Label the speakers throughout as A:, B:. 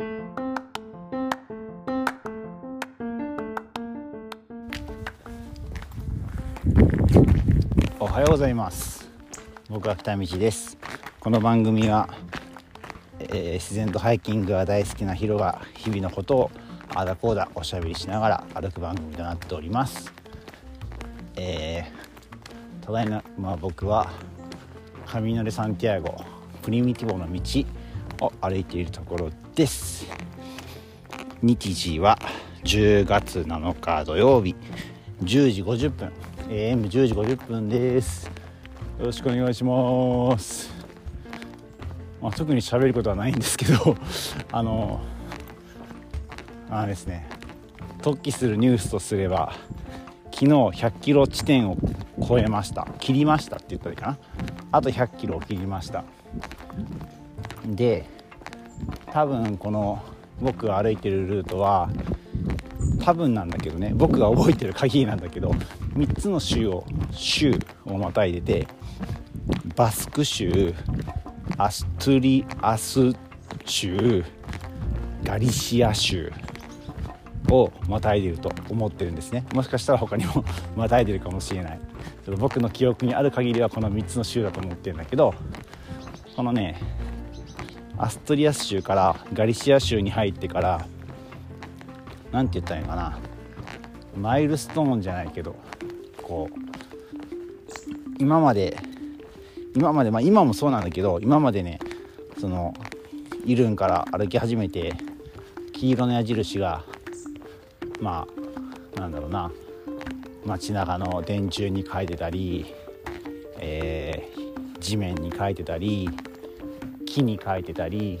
A: おはようございます。僕は北道です。この番組は、えー、自然とハイキングが大好きなヒロが日々のことをあだこうだおしゃべりしながら歩く番組となっております。えー、ただいま僕はカミノレ・サンティアゴプリミティボの道を歩いているところです。日時は10月7日土曜日。10時50分。AM10 時50分です。よろしくお願いします、まあ、特に喋ることはないんですけど あのあですね。突起するニュースとすれば昨日100キロ地点を超えました。切りましたって言ったらいいかな。あと100キロを切りました。で多分この僕が歩いてるルートは多分なんだけどね僕が覚えてる限りなんだけど3つの州を州をまたいでてバスク州アストゥリアス州ガリシア州をまたいでると思ってるんですね。もしかしたら他にも またいでるかもしれない。ちょっと僕の記憶にある限りはこの3つの州だと思ってるんだけどこのねアストリアス州からガリシア州に入ってから何て言ったらいいのかな。マイルストーンじゃないけどこう今まで今までまあ今もそうなんだけど今までねそのイルンから歩き始めて黄色の矢印がまあなんだろうな。街中の電柱に書いてたり、えー、地面に書いてたり木に書いてたり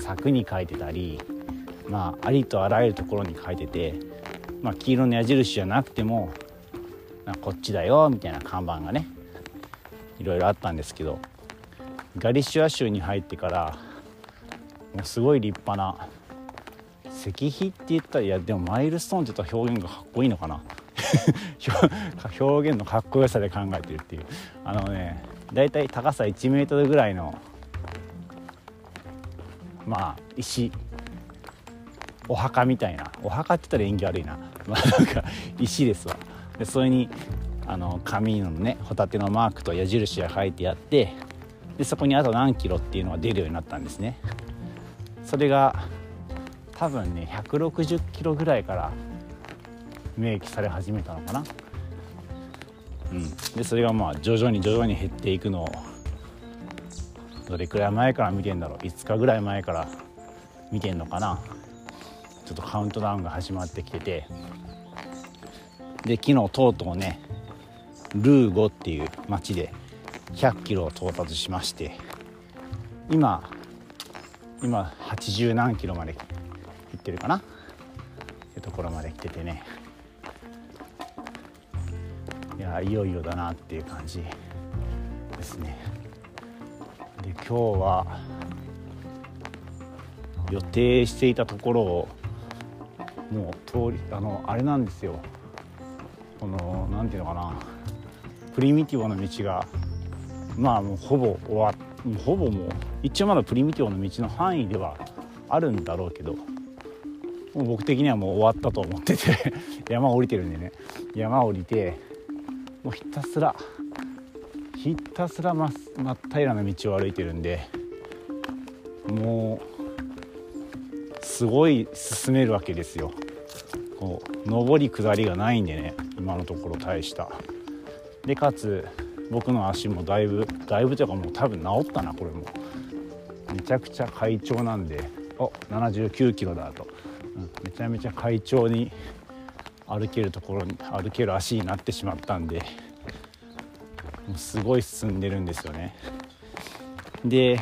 A: 柵に書いてたりまあありとあらゆるところに書いてて、まあ、黄色の矢印じゃなくてもこっちだよみたいな看板がねいろいろあったんですけどガリシュア州に入ってからもうすごい立派な石碑って言ったらいやでもマイルストーンって言ったら表現がかっこいいのかな。表現のかっこよさで考えてるっていう。あのねだいたい高さ1メートルぐらいのまあ石お墓みたいな。お墓って言ったら縁起悪いな。まあなんか石ですわ。でそれにあの紙のねホタテのマークと矢印が書いてあってでそこにあと何キロっていうのが出るようになったんですね。それが多分ね160キロぐらいから明記され始めたのかな。うん。でそれがまあ徐々に徐々に減っていくのをどれくらい前から見てんだろう。5日ぐらい前から見てんのかな。ちょっとカウントダウンが始まってきてて。で昨日とうとうねルーゴっていう町で100キロを到達しまして。今今80何キロまで行ってるかな。っていうところまで来ててね。いやいよいよだなっていう感じですね。今日は予定していたところをもう通りあのあれなんですよ。この何ていうのかな。プリミティブの道がまあもうほぼ終わもうほぼもう一応まだプリミティブの道の範囲ではあるんだろうけどもう僕的にはもう終わったと思ってて 山降りてるんでね。山降りてもうひたすらひたすら真っ平らな道を歩いてるんでもうすごい進めるわけですよ。こう上り下りがないんでね今のところ大した。でかつ僕の足もだいぶだいぶというかもう多分治ったなこれも。めちゃくちゃ快調なんでお79キロだと、うん、めちゃめちゃ快調に歩けるところに歩ける足になってしまったんで。もうすごい進んでるんですよね。で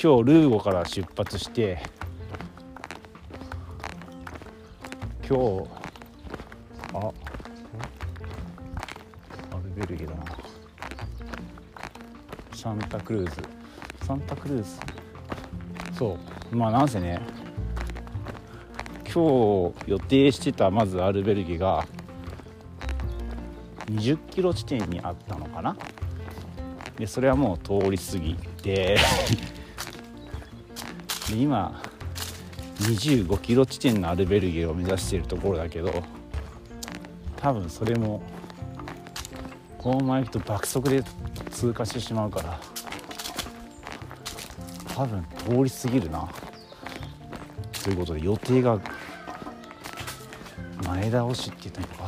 A: 今日ルーゴから出発して今日あアルベルゲだな。サンタクルーズ。サンタクルーズ？そう。まあなんせね今日予定してたまずアルベルゲが20キロ地点にあったのかな？でそれはもう通り過ぎて。で今25キロ地点のアルベルゲを目指しているところだけど多分それもこのまま行くと爆速で通過してしまうから多分通り過ぎるな。ということで予定が前倒しって言ったのか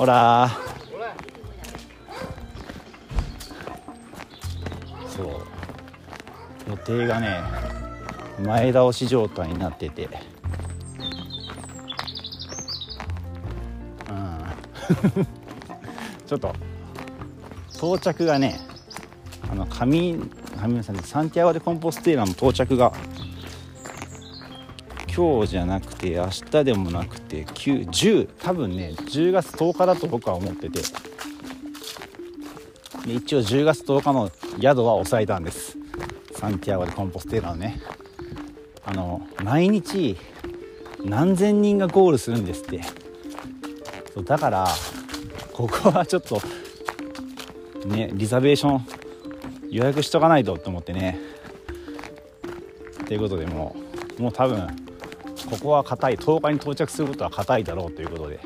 A: ほら。そう。予定がね前倒し状態になってて。うん。ちょっと到着がねあの上上さんサンティアゴ・でコンポステーラの到着が今日じゃなくて明日でもなくて910多分ね10月10日だと僕は思ってて。で一応10月10日の宿は抑えたんです。サンティアゴ・でコンポステーラのね。あの毎日何千人がゴールするんですって。そうだからここはちょっとねリザベーション予約しとかないとって思ってね。ということでもうもう多分ここは硬い。10日に到着することは硬いだろうということで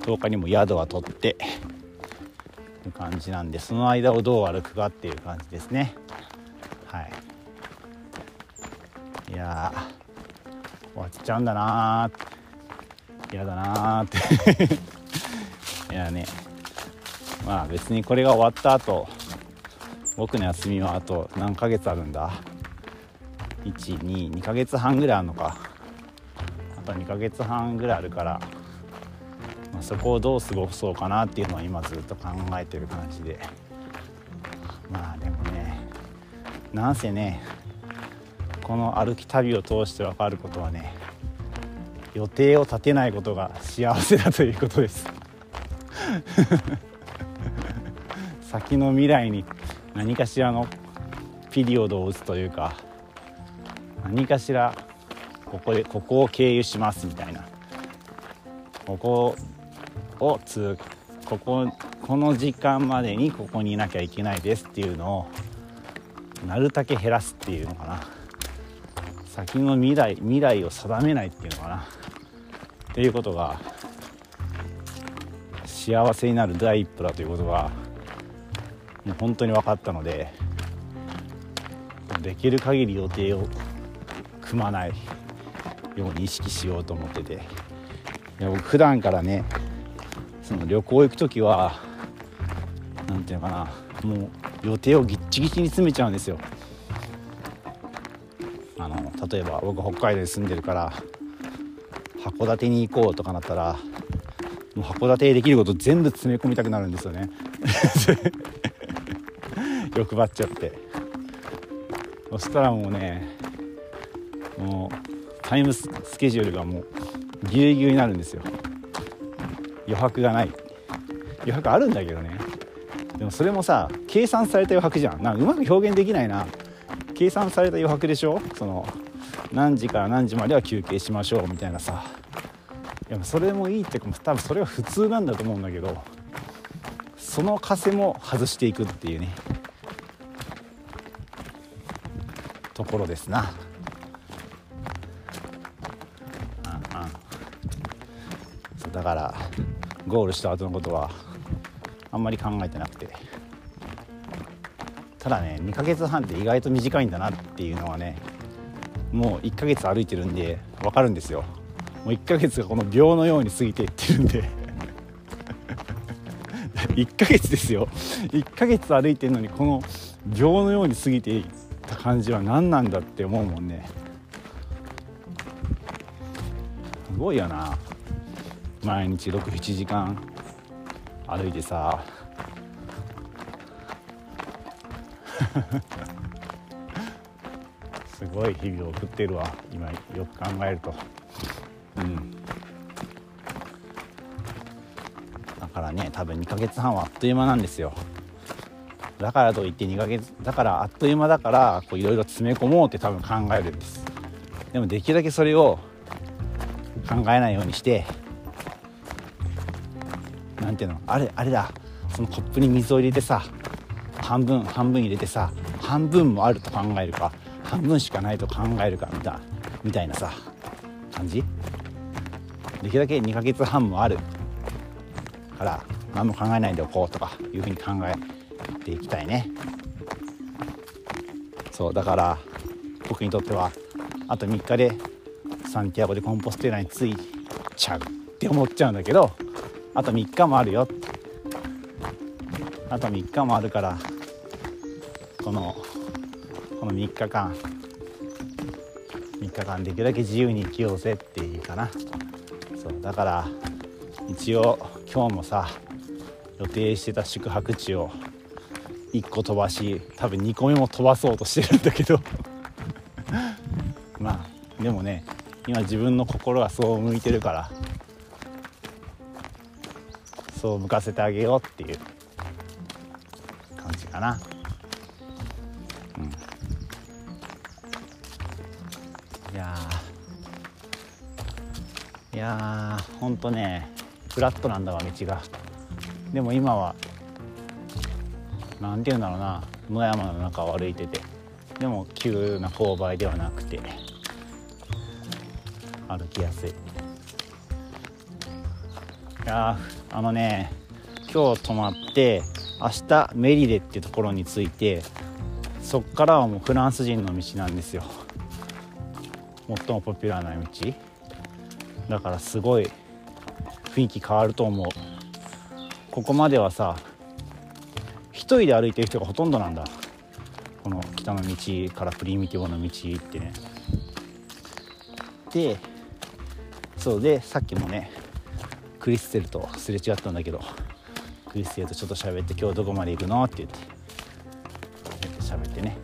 A: 10日にも宿は取っていう感じなんでその間をどう歩くかっていう感じですね。はい。いや終わっちゃうんだなー嫌だなーって。いやね。まあ別にこれが終わった後僕の休みはあと何ヶ月あるんだ？122ヶ月半ぐらいあるのか。と2ヶ月半ぐらいあるから、まあ、そこをどう過ごそうかなっていうのは今ずっと考えてる感じで。まあでもねなんせねこの歩き旅を通して分かることはね予定を立てないことが幸せだということです。先の未来に何かしらのピリオドを打つというか何かしらここでここを経由しますみたいな。ここを通こここの時間までにここにいなきゃいけないですっていうのをなるだけ減らすっていうのかな。先の未来未来を定めないっていうのかな。っていうことが幸せになる第一歩だということがもう本当に分かったのでできる限り予定を組まない。ように意識しようと思ってて。いや僕普段からねその旅行行く時は何て言うのかなもう予定をぎっちぎちに詰めちゃうんですよ。あの例えば僕北海道に住んでるから函館に行こうとかなったらもう函館でできること全部詰め込みたくなるんですよね。欲張っちゃって。そしたらもうねもうタイムスケジュールがもうぎゅうぎゅうになるんですよ。余白がない。余白あるんだけどね。でもそれもさ計算された余白じゃん。なんかうまく表現できないな。計算された余白でしょ？その何時から何時までは休憩しましょうみたいなさ。いやそれもいいって多分それは普通なんだと思うんだけどその枷も外していくっていうね。ところですな。ゴールした後のことはあんまり考えてなくて。ただね2ヶ月半って意外と短いんだなっていうのはねもう1ヶ月歩いてるんで分かるんですよ。もう1ヶ月がこの秒のように過ぎていってるんで。1ヶ月ですよ。1ヶ月歩いてるのにこの秒のように過ぎていった感じは何なんだって思うもんね。すごいよな。毎日67時間。歩いてさ。すごい日々を送ってるわ。今よく考えると。うん。だからね多分2ヶ月半はあっという間なんですよ。だからといって2ヶ月だからあっという間だからいろいろ詰め込もうって多分考えるんです。でもできるだけそれを考えないようにしてていうのあれあれだ。そのコップに水を入れてさ半分半分入れてさ半分もあると考えるか半分しかないと考えるかみたいなみたいなさ感じ？できるだけ2ヶ月半もある。から何も考えないでおこうとかいうふうに考えていきたいね。そうだから僕にとってはあと3日でサンティアゴでコンポステーラに着いちゃうって思っちゃうんだけどあと3日もあるよ。あと3日もあるからこのこの3日間。3日間できるだけ自由に生きようぜっていうかな。そうだから一応今日もさ予定してた宿泊地を1個飛ばし多分2個目も飛ばそうとしてるんだけど。まあでもね今自分の心がそう向いてるからそう向かせてあげようっていう。感じかな。うん。いやいやーほんとねフラットなんだわ道が。でも今は何て言うんだろうな。野山の中を歩いてて。でも急な勾配ではなくて歩きやすい。いやあのね今日泊まって明日メリデっていうところに着いてそっからはもうフランス人の道なんですよ。最もポピュラーな道。だからすごい雰囲気変わると思う。ここまではさ一人で歩いてる人がほとんどなんだ。この北の道からプリミティブの道ってね。でそうでさっきもねクリステルとすれ違ったんだけどクリステルとちょっと喋って「今日どこまで行くの?」って言って喋ってね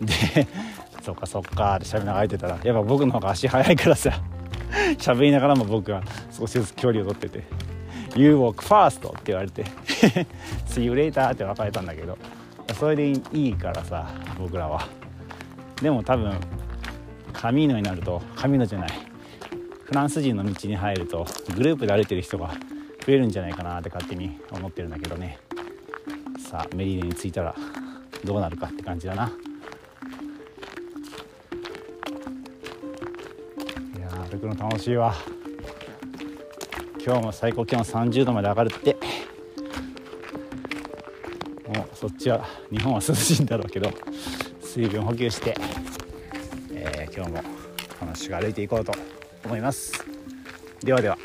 A: で「そっかそっか」って喋りながら歩いてたらやっぱ僕の方が足速いからさ 喋りながらも僕は少しずつ距離を取ってて「You walk fast」って言われて「See you later」って別れたんだけどそれでいいからさ僕らはでも多分カミーノになるとカミーノじゃないフランス人の道に入るとグループで歩いてる人が増えるんじゃないかなって勝手に思ってるんだけどね。さあメリーネに着いたらどうなるかって感じだな。いや歩くの楽しいわ。今日も最高気温30度まで上がるって。もうそっちは日本は涼しいんだろうけど水分補給して、えー、今日も楽しく歩いていこうと。思います。ではでは。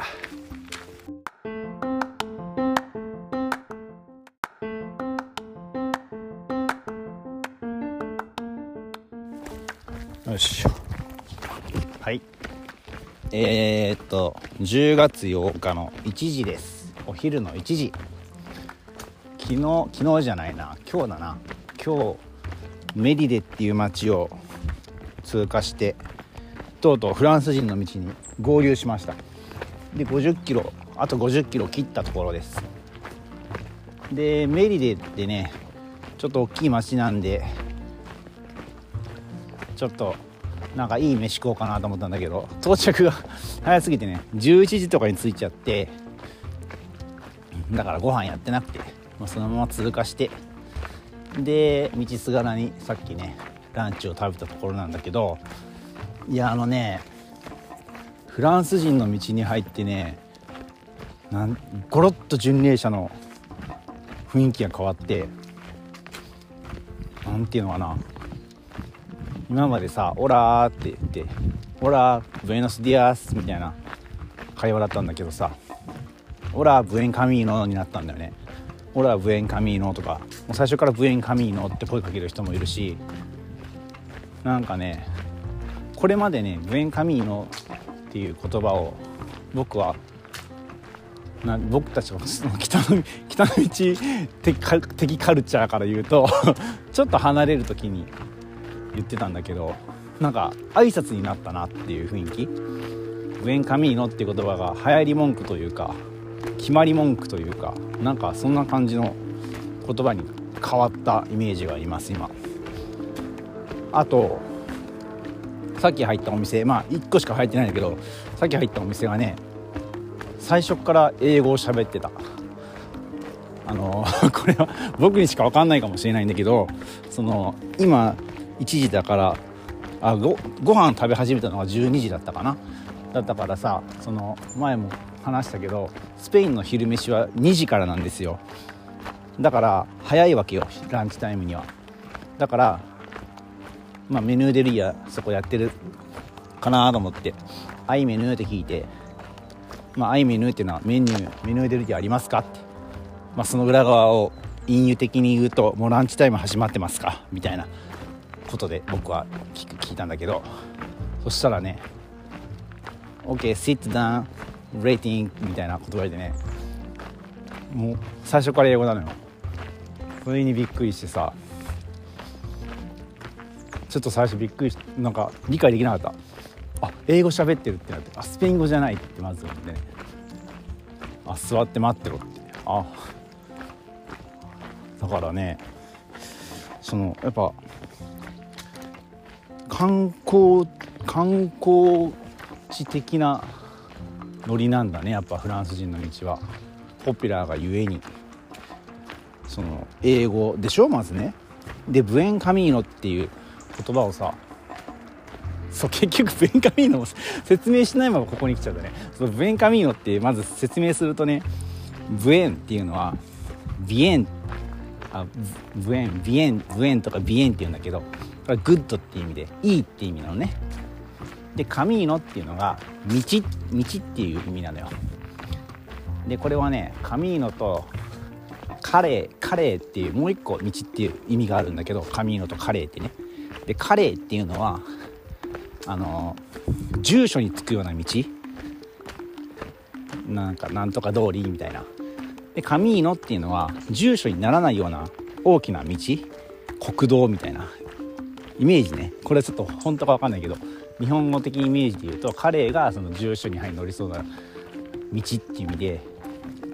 A: よし。はい。えー、っと10月8日の1時です。お昼の1時。昨日昨日じゃないな。今日だな。今日メリデっていう街を通過してとうとうフランス人の道に合流しました。で50キロあと50キロ切ったところです。でメリデってねちょっと大きい町なんでちょっとなんかいい飯食おうかなと思ったんだけど到着が早すぎてね11時とかに着いちゃってだからご飯やってなくて、まあ、そのまま通過してで道すがらにさっきねランチを食べたところなんだけどいやあのねフランス人の道に入ってねなんゴロッと巡礼者の雰囲気が変わって何ていうのかな。今までさ「hola」って言って「hola buenos días」みたいな会話だったんだけどさ「オラーブエンカミーノ」になったんだよね「オラーブエンカミーノ」とかもう最初から「ブエンカミーノ」って声かける人もいるしなんかねこれまでね「ブエンカミーノ」っていう言葉を僕はな僕たちの北の 北の道的カルチャーから言うと ちょっと離れる時に言ってたんだけどなんか挨拶になったなっていう雰囲気「ウェンカミーノ」っていう言葉が流行り文句というか決まり文句というかなんかそんな感じの言葉に変わったイメージがあります今。あとさっき入ったお店まあ1個しか入ってないんだけどさっき入ったお店がね最初から英語を喋ってた。あの これは僕にしか分かんないかもしれないんだけどその今1時だからあごご飯食べ始めたのが12時だったかな。だったからさその前も話したけどスペインの昼飯は2時からなんですよ。だから早いわけよランチタイムには。だからまあメヌーデリアそこやってるかなと思って「アイメヌー」って聞いて「まあ、アイメヌーっていうのはメニューメヌーデリアありますか?」って、まあ、その裏側を隠喩的に言うと「もうランチタイム始まってますか?」みたいなことで僕は聞聞いたんだけどそしたらね「OK sit down rating」みたいな言葉でねもう最初から英語なのよそれにびっくりしてさちょっと最初びっくりしなんか理解できなかった。あ英語喋ってるってなってあスペイン語じゃないってまず思って。ねあ座って待ってろって。あ。だからねそのやっぱ観光観光地的なノリなんだねやっぱフランス人の道は。ポピュラーがゆえに。その英語でしょまずね。でブエンカミーノっていう言葉をさそう結局ブエンカミーノを 説明しないままここに来ちゃったね。その buen camino ってまず説明するとね buen っていうのは bien あ buen bien buen とか bien っていうんだけどこれ good っていう意味でいいって意味なのね。で camino っていうのが道道っていう意味なのよ。でこれはね camino と calle calle っていうもう一個道っていう意味があるんだけど camino と calle ってね。で calle っていうのはあの住所に着くような道。なんかなんとか通りみたいな。でカミーノっていうのは住所にならないような大きな道。国道みたいな。イメージね。これちょっと本当か分かんないけど日本語的イメージで言うとカレーがその住所に乗りそうな道っていう意味で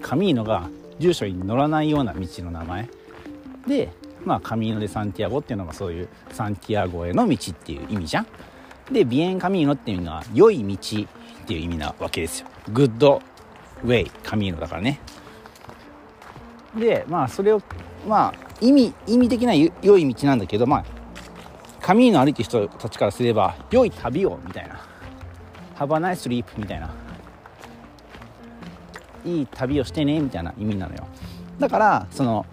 A: カミーノが住所に乗らないような道の名前。でまあカミーノ・でサンティアゴっていうのがそういうサンティアゴへの道っていう意味じゃん。でビエン・カミーノっていうのは良い道っていう意味なわけですよ。グッドウェイカミーノだからね。でまあそれをまあ意味意味的な良い道なんだけどまあカミーノ歩いてる人たちからすれば良い旅をみたいな。ハバナイスリープみたいな。いい旅をしてねみたいな意味なのよ。だからその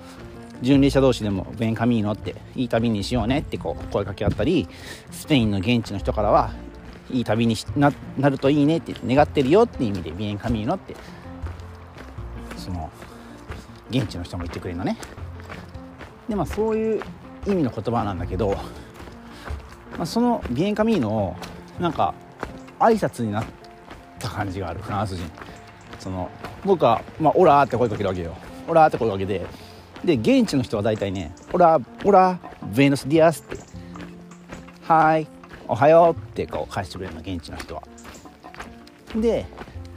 A: 巡礼者同士でも「ベンカミーノ」って「いい旅にしようね」ってこう声かけ合ったりスペインの現地の人からはいい旅にななるといいねって願ってるよっていう意味で「ビエンカミーノ」ってその現地の人も言ってくれるのね。でまあそういう意味の言葉なんだけど、まあ、そのビエンカミーノをなんか挨拶になった感じがあるフランス人。その僕は「まあ、 hola」って声かけるわけよ「hola」って声かけてで現地の人は大体ね「hola hola buenos días」って「はいおはよう」ってこう返してくれるの現地の人は。で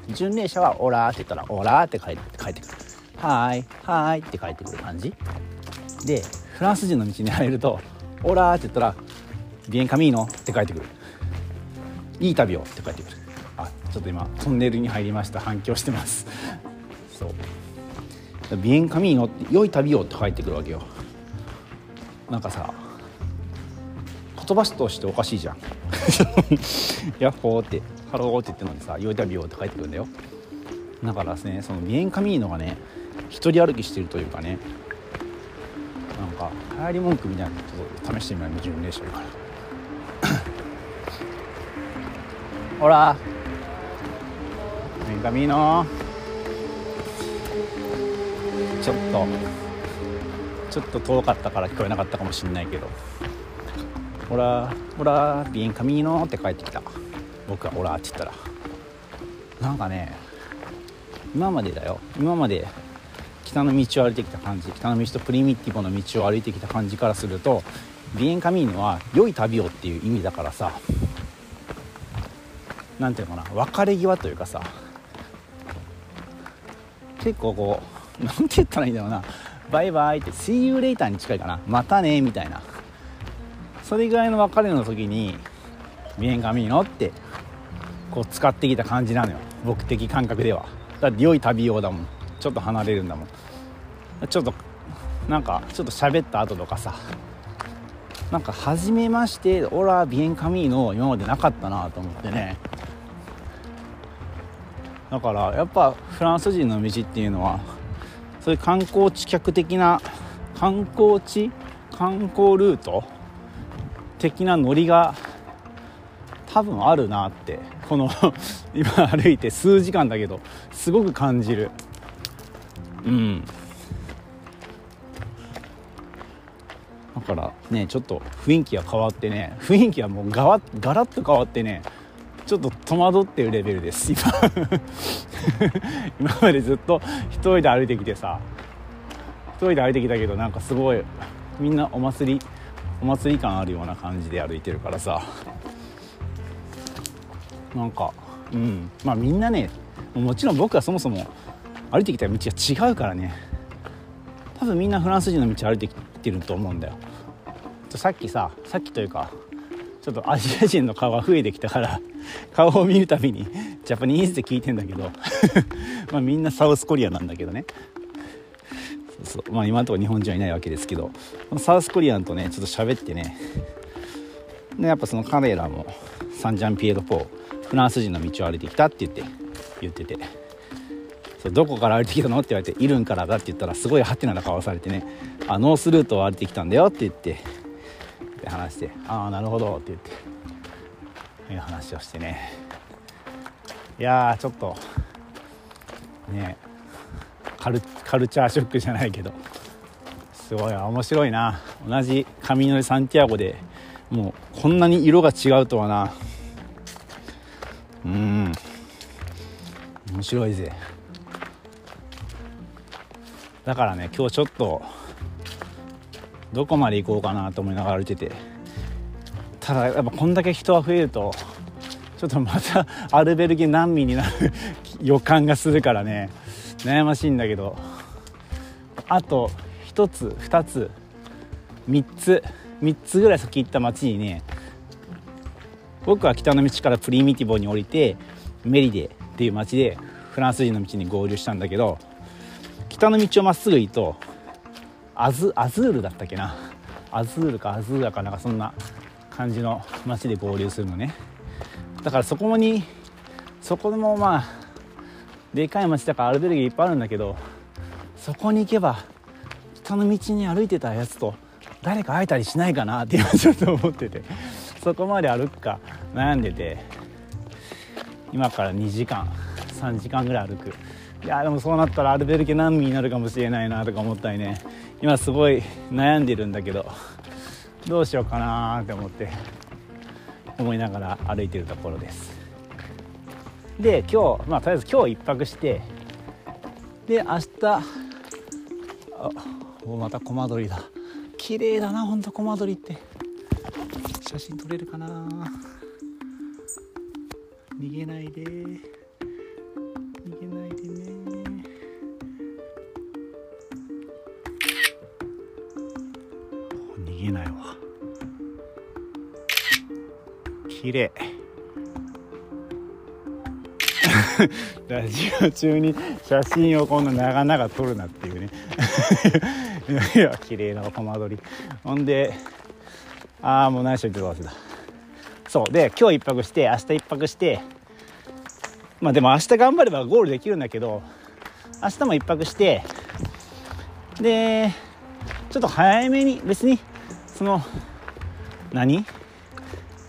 A: 巡礼者は「オラ」って言ったら「hola」って帰ってくる「はいはい」って帰ってくる感じ。でフランス人の道に入ると「hola」って言ったら「bien camino」って帰ってくる「いい旅を」って帰ってくる。あちょっと今トンネルに入りました。反響してます。そう。 bien camino って良い旅をって帰ってくるわけよ。なんかさ言葉としておかしいじゃん。ヤッホーってハローって言ってるのにさ良い旅をって帰ってくるんだよ。だからですねその bien camino がね一人歩きしてるというかねなんか流行り文句みたいなことを試してみない矛盾練習からほら。ビエンカミーノちょっとちょっと遠かったから聞こえなかったかもしんないけど「ほらほらビエンカミーノ」って帰ってきた。僕が「ほら」って言ったら。なんかね今までだよ。今まで北の道を歩いてきた感じ。北の道とプリミティブの道を歩いてきた感じからするとビエンカミーノは良い旅をっていう意味だからさ。何ていうのかな。別れ際というかさ。結構こう何て言ったらいいんだろうな。バイバイって See you later に近いかな。またねみたいな。それぐらいの別れの時にビエンカミーノってこう使ってきた感じなのよ。僕的感覚では。だって良い旅用だもん。ちょっと離れるんだもん。ちょっとなんかちょっと喋った後とかさ。なんか初めましてオラビエンカミーノ今までなかったなと思ってね。だからやっぱフランス人の道っていうのはそういう観光地客的な観光地？観光ルート？的なノリが多分あるなってこの 今歩いて数時間だけどすごく感じる。うん。だからねちょっと雰囲気が変わってね雰囲気はもうガラガラッと変わってねちょっと戸惑ってるレベルです今。今までずっと一人で歩いてきてさ。一人で歩いてきたけどなんかすごいみんなお祭りお祭り感あるような感じで歩いてるからさ。なんかうん。まあみんなねもちろん僕はそもそも歩いてきた道が違うからね。多分みんなフランス人の道歩いてきてると思うんだよ。さっきささっきというかちょっとアジア人の顔が増えてきたから。顔を見るたびにジャパニーズって聞いてんだけど まあみんなサウスコリアなんだけどね。そうそう。まあ今のところ日本人はいないわけですけどサウスコリアンとねちょっと喋ってね。でやっぱその彼らもサンジャンピエロ・ポーフランス人の道を歩いてきたって言って言ってて。そうどこから歩いてきたのって言われて「いるんからだ」って言ったらすごいハテナな顔されてね「あノースルートを歩いてきたんだよ」って言ってで話して「ああなるほど」って言って。いう話をしてね。いやちょっとねカルカルチャーショックじゃないけどすごい面白いな。同じ上のサンティアゴでもうこんなに色が違うとはな。うん。面白いぜ。だからね今日ちょっとどこまで行こうかなと思いながら歩いてて。ただやっぱこんだけ人が増えるとちょっとまたアルベルギー難民になる予感がするからね。悩ましいんだけど。あと1つ2つ3つ3つぐらい先行った町にね僕は北の道からプリミティボに降りてメリデっていう町でフランス人の道に合流したんだけど北の道をまっすぐ行くとアズアズールだったっけな？アズールかアズーラかなんかそんな感じの町で合流するのね。だからそこにそこもまあでかい町だからアルベルギーいっぱいあるんだけどそこに行けば北の道に歩いてたやつと誰か会えたりしないかなって今ちょっと思ってて。そこまで歩くか悩んでて今から2時間3時間ぐらい歩く。いやでもそうなったらアルベルケ難民になるかもしれないなとか思ったりね。今すごい悩んでるんだけど。どうしようかなって思って思いながら歩いてるところです。で今日まあとりあえず今日1泊してで明日あおまたコマ撮りだ。綺麗だなほんとコマ撮りって。写真撮れるかな逃げないで。逃げないでね。逃げないわ。綺麗 ラジオ中に写真をこんな長々撮るなっていうね。いや綺麗なコマ撮りほんでああもう何しろ言ってた忘れたそう。で今日一泊して明日一泊してまあでも明日頑張ればゴールできるんだけど明日も一泊してでちょっと早めに別にその何？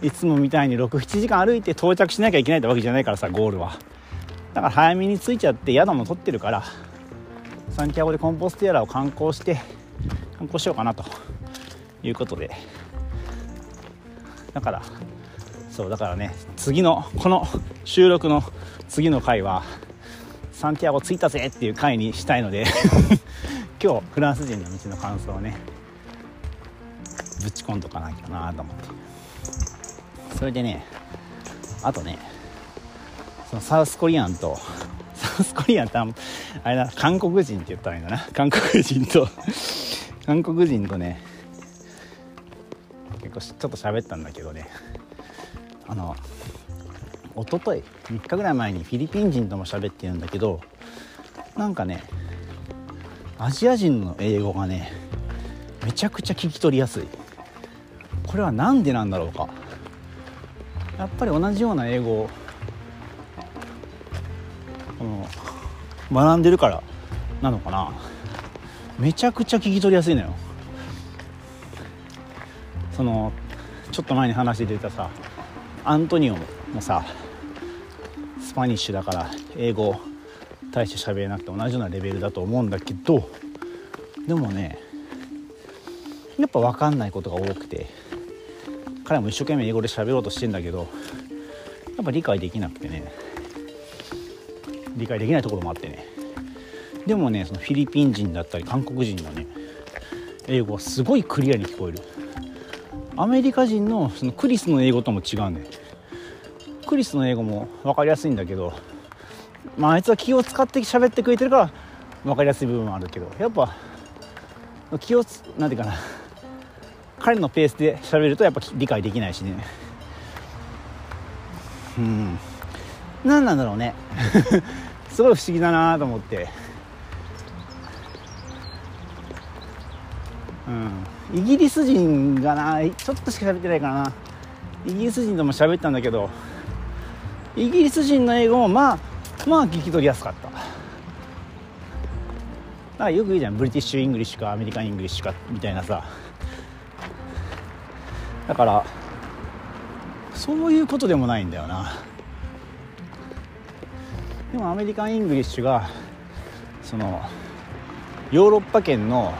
A: いつもみたいに67時間歩いて到着しなきゃいけないってわけじゃないからさゴールは。だから早めに着いちゃって宿も取ってるからサンティアゴでコンポステアラを観光して観光しようかなと。いうことで。だからそうだからね次のこの収録の次の回はサンティアゴ着いたぜっていう回にしたいので 今日フランス人の道の感想をねぶち込んどかなきゃなと思って。それでねあとねそのサウスコリアンとサウスコリアンってあれだ韓国人って言ったらいいんだな。韓国人と 韓国人とね結構ちょっと喋ったんだけどね。あの一昨日3日ぐらい前にフィリピン人とも喋ってるんだけどなんかねアジア人の英語がねめちゃくちゃ聞き取りやすい。これは何でなんだろうか。やっぱり同じような英語を学んでるからなのかな。めちゃくちゃ聞き取りやすいのよ。そのちょっと前に話して出たさアントニオもさスパニッシュだから英語大して喋れなくて同じようなレベルだと思うんだけどでもねやっぱ分かんないことが多くて。彼も一生懸命英語で喋ろうとしてんだけどやっぱ理解できなくてね。理解できないところもあってね。でもねそのフィリピン人だったり韓国人のね英語はすごいクリアに聞こえる。アメリカ人のそのクリスの英語とも違うんだよクリスの英語も分かりやすいんだけどまああいつは気を使って喋ってくれてるから分かりやすい部分もあるけどやっぱ気をつなんていうかな。彼のペースで喋るとやっぱ理解できないしね。うん。何なんだろうね。すごい不思議だなと思って。うん。イギリス人がなちょっとしか喋ってないからな。イギリス人とも喋ったんだけどイギリス人の英語もまあまあ聞き取りやすかった。だからよく言うじゃん。 British English か American English かみたいなさ。だからそういうことでもないんだよな。でも American English がそのヨーロッパ圏の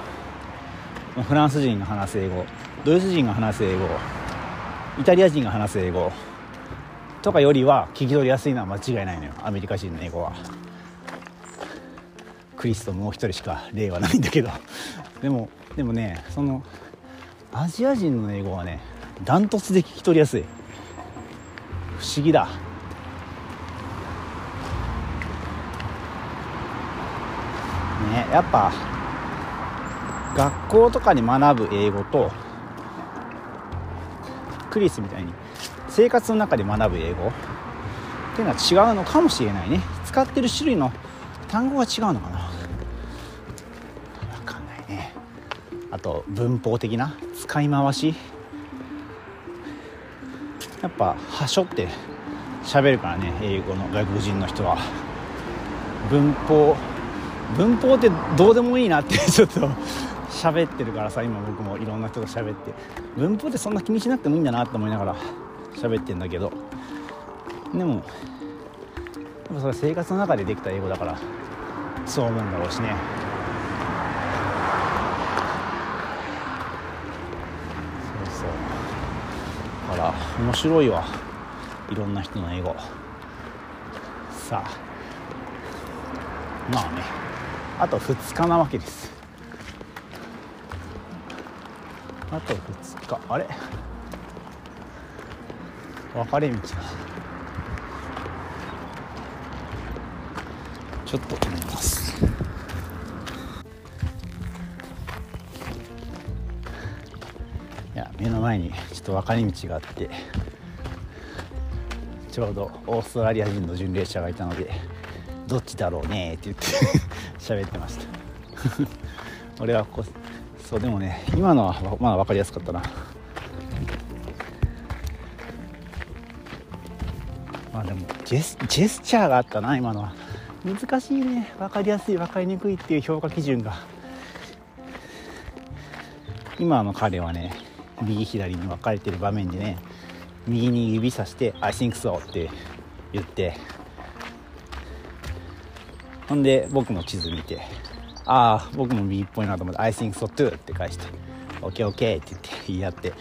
A: フランス人が話す英語ドイツ人が話す英語イタリア人が話す英語とかよりは聞き取りやすいのは間違いないのよ。アメリカ人の英語は。クリスともう一人しか例はないんだけど。でもでもねそのアジア人の英語はねダントツで聞き取りやすい。不思議だ。ねやっぱ学校とかに学ぶ英語とクリスみたいに生活の中で学ぶ英語っていうのは違うのかもしれないね。使ってる種類の単語が違うのかな。分かんないね。あと文法的な使い回し。やっぱはしょって喋るからね英語の外国人の人は。文法文法ってどうでもいいなって ちょっと喋ってるからさ今僕もいろんな人と喋って。文法ってそんな気にしなくてもいいんだなって思いながら喋ってんだけど。でもやっぱそれ生活の中でできた英語だからそう思うんだろうしねそうそうだから面白いわ。いろんな人の英語。さあ。まあね。あと2日なわけです。あと2日。あれ？分かれ道だ。ちょっと止めます。いや目の前にちょっと分かれ道があって。ちょうどオーストラリア人の巡礼者がいたのでどっちだろうねって言って 喋ってました。俺はこそうでもね今のはまだ分かりやすかったな。まあでもジェスジェスチャーがあったな今のは。難しいね。分かりやすい分かりにくいっていう評価基準が。今の彼はね右左に分かれてる場面でね右に指さして「I think so」って言って。ほんで僕の地図見て「ああ僕も右っぽいなと思って「I think so too」って返して「OKOK」って言って言い合って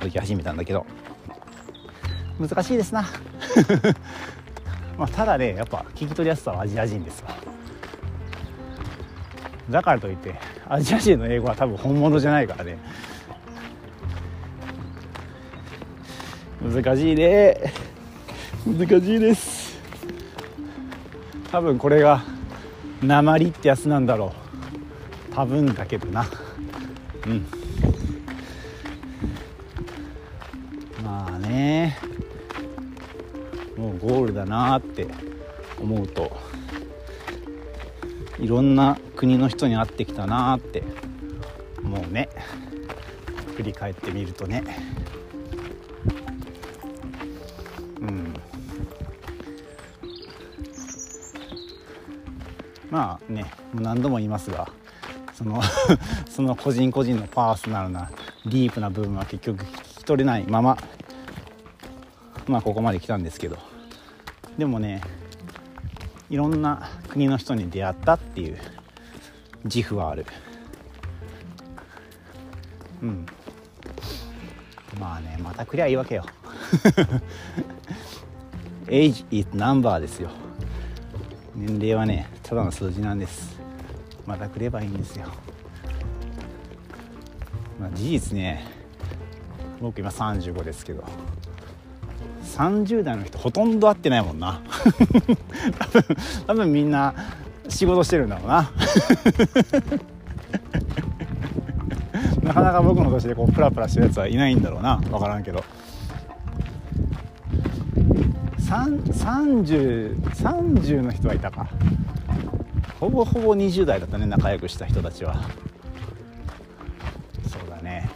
A: 歩き始めたんだけど。難しいですな。まあただねやっぱ聞き取りやすさはアジア人ですわ。だからといってアジア人の英語は多分本物じゃないからね。難しいね。難しいです。多分これが鉛ってやつなんだろう。多分だけどな。うん。まあね。もうゴールだなって思うと。いろんな国の人に会ってきたなってもうね。振り返ってみるとね。まあね何度も言いますがその その個人個人のパーソナルなディープな部分は結局聞き取れないまままあここまで来たんですけどでもねいろんな国の人に出会ったっていう自負はある。うん。まあねまたくりゃいいわけよ。Age is number ですよ。年齢はねただの数字なんです。またくればいいんですよ、まあ、事実ね僕今35ですけど。30代の人ほとんど会ってないもんな。多分多分みんな仕事してるんだろうな。なかなか僕の年でこうプラプラしてるやつはいないんだろうな。分からんけど。3030 30の人はいたか。ほぼほぼ20代だったね仲良くした人たちは。そうだね。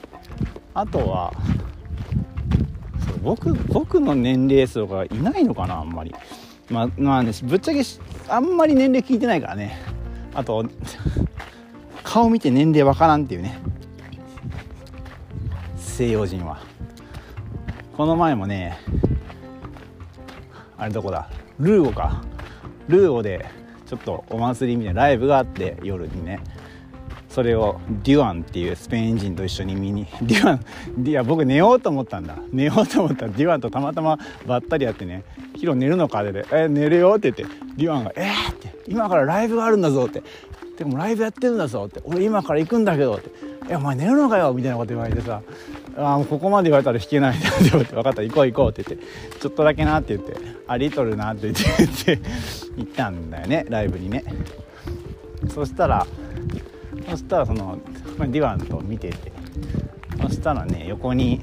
A: あとはそう僕僕の年齢層がいないのかなあんまり。まあまあねぶっちゃけあんまり年齢聞いてないからね。あと 顔見て年齢わからんっていうね。西洋人は。この前もねあれどこだ？ルーオか。ルーオでちょっとお祭りみたいなライブがあって夜にねそれをデュアンっていうスペイン人と一緒に見に デュアンいや僕寝ようと思ったんだ寝ようと思ったらデュアンとたまたまばったりやってね「ヒロ寝るのか?」って「え寝るよ」って言ってデュアンが「えー!」って「今からライブがあるんだぞ」って「でもライブやってるんだぞ」って「俺今から行くんだけど」って「えお前寝るのかよ」みたいなこと言われてさあここまで言われたら弾けない。って思って分かった。行こう行こうって言って。ちょっとだけなって言って。あリトルなって言って。行ったんだよねライブにね。そしたらそしたらその、ディワンと見てて。そしたらね横に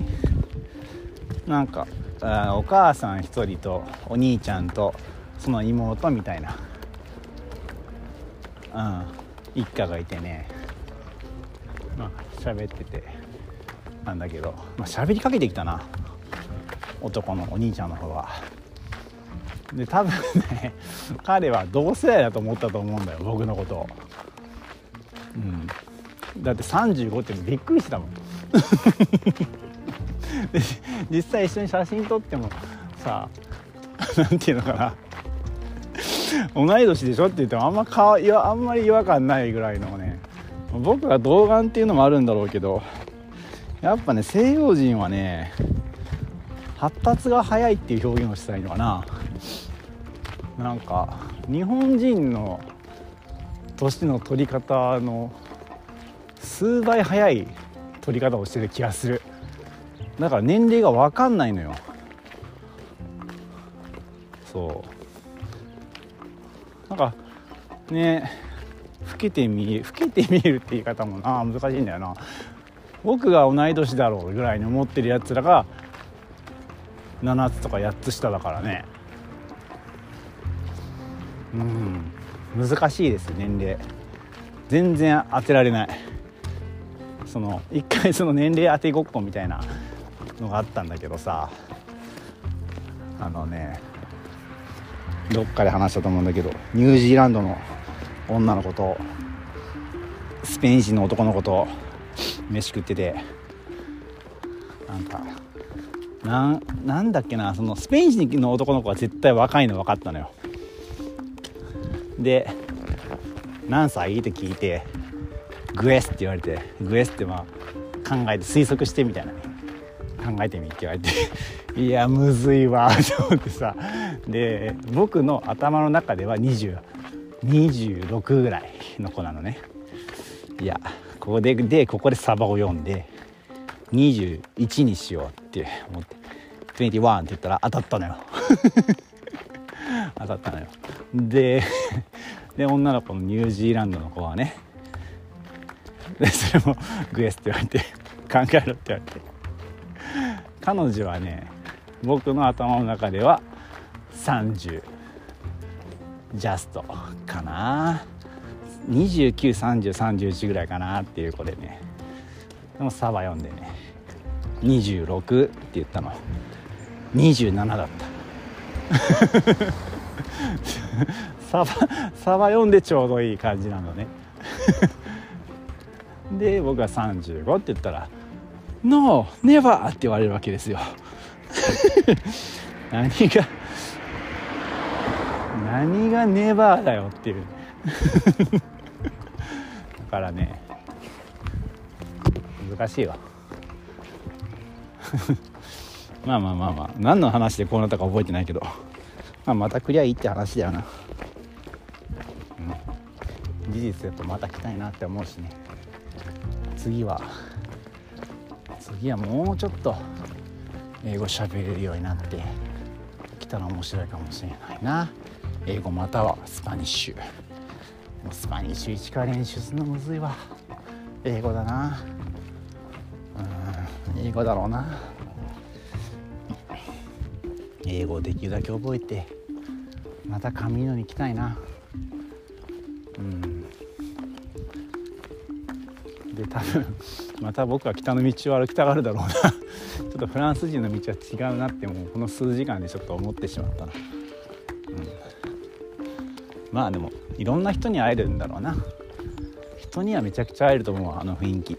A: なんかあお母さん1人とお兄ちゃんとその妹みたいな。うん。一家がいてね。まあ喋ってて。なんだけど、まあ、喋りかけてきたな。男のお兄ちゃんの方はで多分ね 彼は同世代だと思ったと思うんだよ僕のことうん。だって35ってびっくりしたもん。実際一緒に写真撮ってもさ 何て言うのかな。同い年でしょって言ってもあんまかいやあんまり違和感ないぐらいのね。僕が童顔っていうのもあるんだろうけどやっぱね西洋人はね発達が早いっていう表現をしたいいのかな。なんか日本人の年の取り方の数倍早い取り方をしてる気がする。だから年齢が分かんないのよ。そう。なんかね老けて見え老けて見えるって言い方もな難しいんだよな。僕が同い年だろうぐらいに思ってるやつらが7つとか8つ下だからね。うん。難しいです年齢。全然当てられない。その一回その年齢当てごっこみたいなのがあったんだけどさ。あのねどっかで話したと思うんだけどニュージーランドの女の子とスペイン人の男の子と飯食ってて。なんかななんだっけなそのスペイン人の男の子は絶対若いの分かったのよ。で何歳？って聞いてグエスって言われてグエスってまあ考えて推測してみたいな。考えてみって言われて。いやむずいわと思ってさ。で僕の頭の中では2026ぐらいの子なのね。いやここででここでサバを読んで21にしようって思って21って言ったら当たったのよ。当たったのよ。でで女の子のニュージーランドの子はねでそれもグエスって言われて考えろって言われて。彼女はね僕の頭の中では30ジャストかな。293031ぐらいかなっていう子でね。でもサバ読んでね。26って言ったの。27だった。サバサバ読んでちょうどいい感じなのね。で僕が35って言ったら「ノーネバー!」って言われるわけですよ。何が何がネバーだよっていう。からね。難しいわ。まあまあまあまあ。何の話でこうなったか覚えてないけど、まあ、またクリアいいって話だよな、うん、事実やっぱまた来たいなって思うしね。次は。次はもうちょっと。英語喋れるようになって。きたら面白いかもしれないな。英語または Spanish。Spanish 1から練習するのむずいわ。英語だな。うん英語だろうな。英語をできるだけ覚えてまた上野に行きたいな。うん。で多分また僕は北の道を歩きたがるだろうな。ちょっとフランス人の道は違うなってもうこの数時間でちょっと思ってしまったな、うん、まあでもいろんな人に会えるんだろうな。人にはめちゃくちゃ会えると思うあの雰囲気。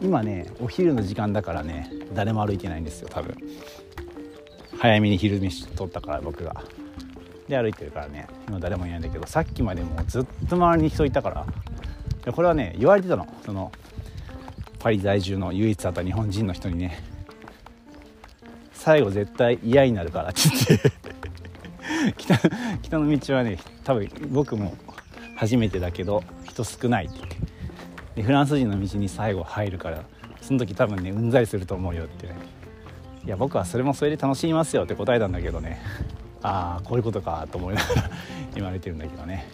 A: 今ねお昼の時間だからね誰も歩いてないんですよ多分。早めに昼飯取ったから僕が。で歩いてるからね今誰もいないんだけどさっきまでもうずっと周りに人いたから。でこれはね言われてたの。そのパリ在住の唯一あった日本人の人にね。最後絶対嫌になるからって言って。北北の道はね多分僕も初めてだけど人少ないって言ってでフランス人の道に最後入るからその時多分ねうんざりすると思うよって。ねいや僕はそれもそれで楽しみますよって答えたんだけどね。ああこういうことかと思いながら 言われてるんだけどね。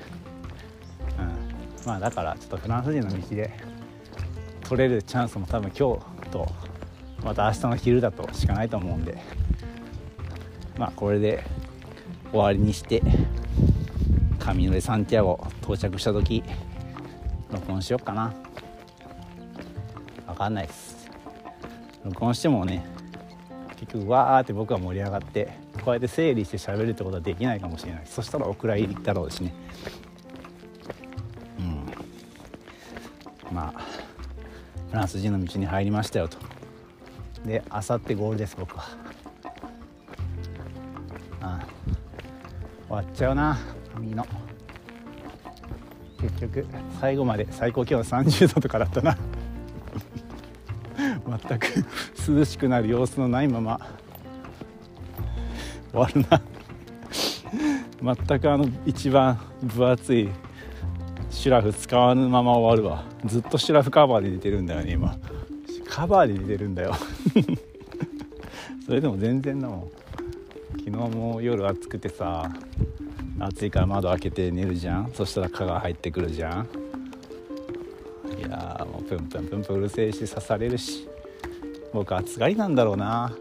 A: うん。まあだからちょっとフランス人の道で取れるチャンスも多分今日とまた明日の昼だとしかないと思うんで。まあこれで終わりにして上野でサンティアゴ到着した時録音しよっかな。分かんないです。録音してもね結局わーって僕は盛り上がってこうやって整理して喋るってことはできないかもしれない。そしたらお蔵入りだろうしね。うん。まあフランス人の道に入りましたよと。であさってゴールです僕は。わっちゃうな髪の。結局最後まで最高気温30度とかだったな。全く涼しくなる様子のないまま。終わるな。全くあの一番分厚いシュラフ使わぬまま終わるわ。ずっとシュラフカバーで出てるんだよね今。カバーで出てるんだよ。それでも全然だもん。昨日も夜暑くてさ暑いから窓開けて寝るじゃん。そしたら蚊が入ってくるじゃん。いやもうプンプンプンプンうるせえし刺されるし。僕暑がりなんだろうな。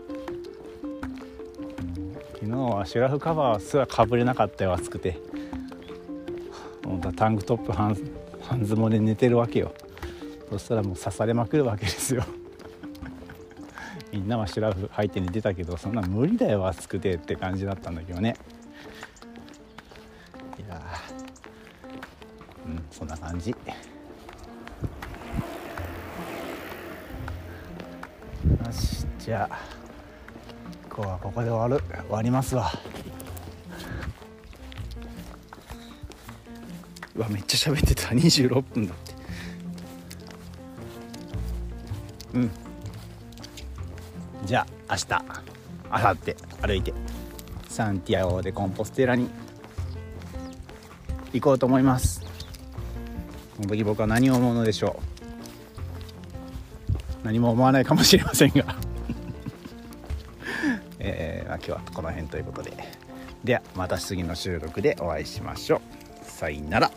A: 昨日はシュラフカバーすらかぶれなかったよ暑くて。もうタンクトップ半半ズボンで寝てるわけよ。そしたらもう刺されまくるわけですよ。みんなはシュラフ履いて寝てたけどそんな無理だよ暑くてって感じだったんだけどね。いやうんそんな感じ。よしじゃあ今日はここで終わる。終わりますわ。うわめっちゃ喋ってた。26分だって。うん。じゃあ明日明後日歩いてサンティアゴ・でコンポステラに行こうと思います。この時僕は何を思うのでしょう。何も思わないかもしれませんが。えー、今日はこの辺ということで。ではまた次の収録でお会いしましょう。さよなら。